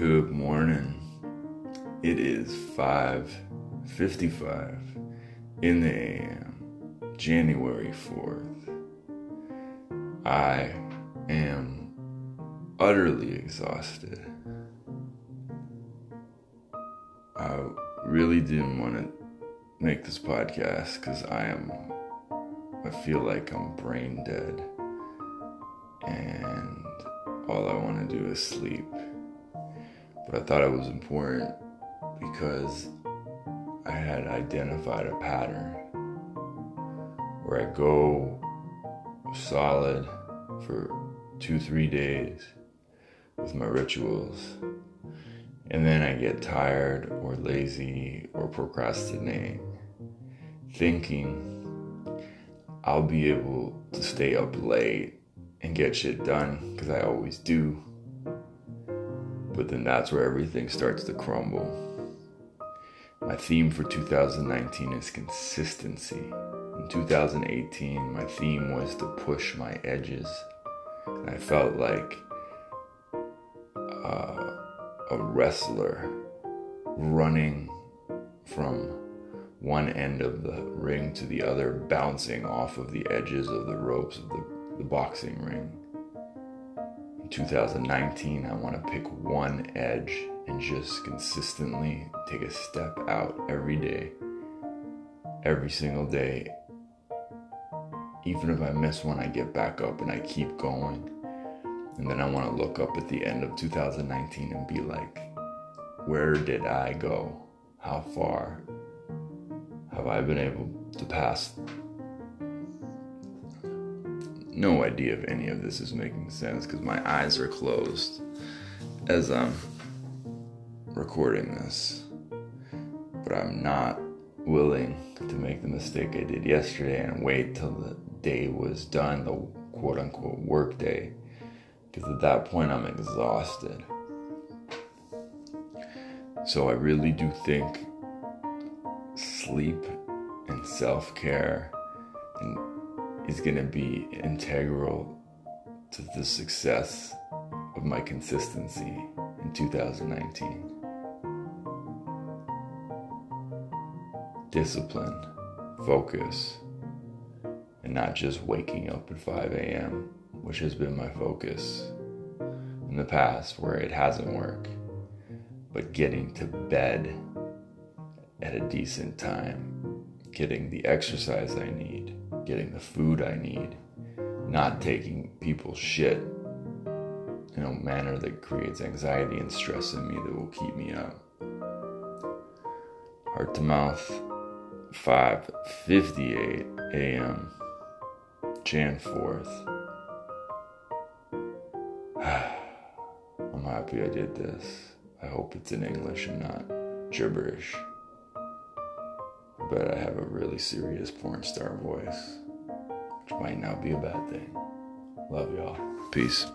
Good morning. It is 5:55 in the AM, January 4th. I am utterly exhausted. I really didn't want to make this podcast cuz I am I feel like I'm brain dead. And all I want to do is sleep. But I thought it was important because I had identified a pattern where I go solid for two, three days with my rituals. And then I get tired or lazy or procrastinate, thinking I'll be able to stay up late and get shit done because I always do but then that's where everything starts to crumble. My theme for 2019 is consistency. In 2018, my theme was to push my edges. And I felt like uh, a wrestler running from one end of the ring to the other, bouncing off of the edges of the ropes of the, the boxing ring. 2019, I want to pick one edge and just consistently take a step out every day, every single day. Even if I miss one, I get back up and I keep going. And then I want to look up at the end of 2019 and be like, where did I go? How far have I been able to pass no idea if any of this is making sense because my eyes are closed as I'm recording this. But I'm not willing to make the mistake I did yesterday and wait till the day was done, the quote unquote work day, because at that point I'm exhausted. So I really do think sleep and self care is going to be integral to the success of my consistency in 2019. Discipline, focus, and not just waking up at 5 a.m., which has been my focus in the past where it hasn't worked, but getting to bed at a decent time, getting the exercise I need getting the food I need, not taking people's shit in a manner that creates anxiety and stress in me that will keep me up. Heart to mouth, 5:58 a.m. Jan 4th. I'm happy I did this. I hope it's in English and not gibberish but I have a really serious porn star voice, which might not be a bad thing. Love y'all. Peace.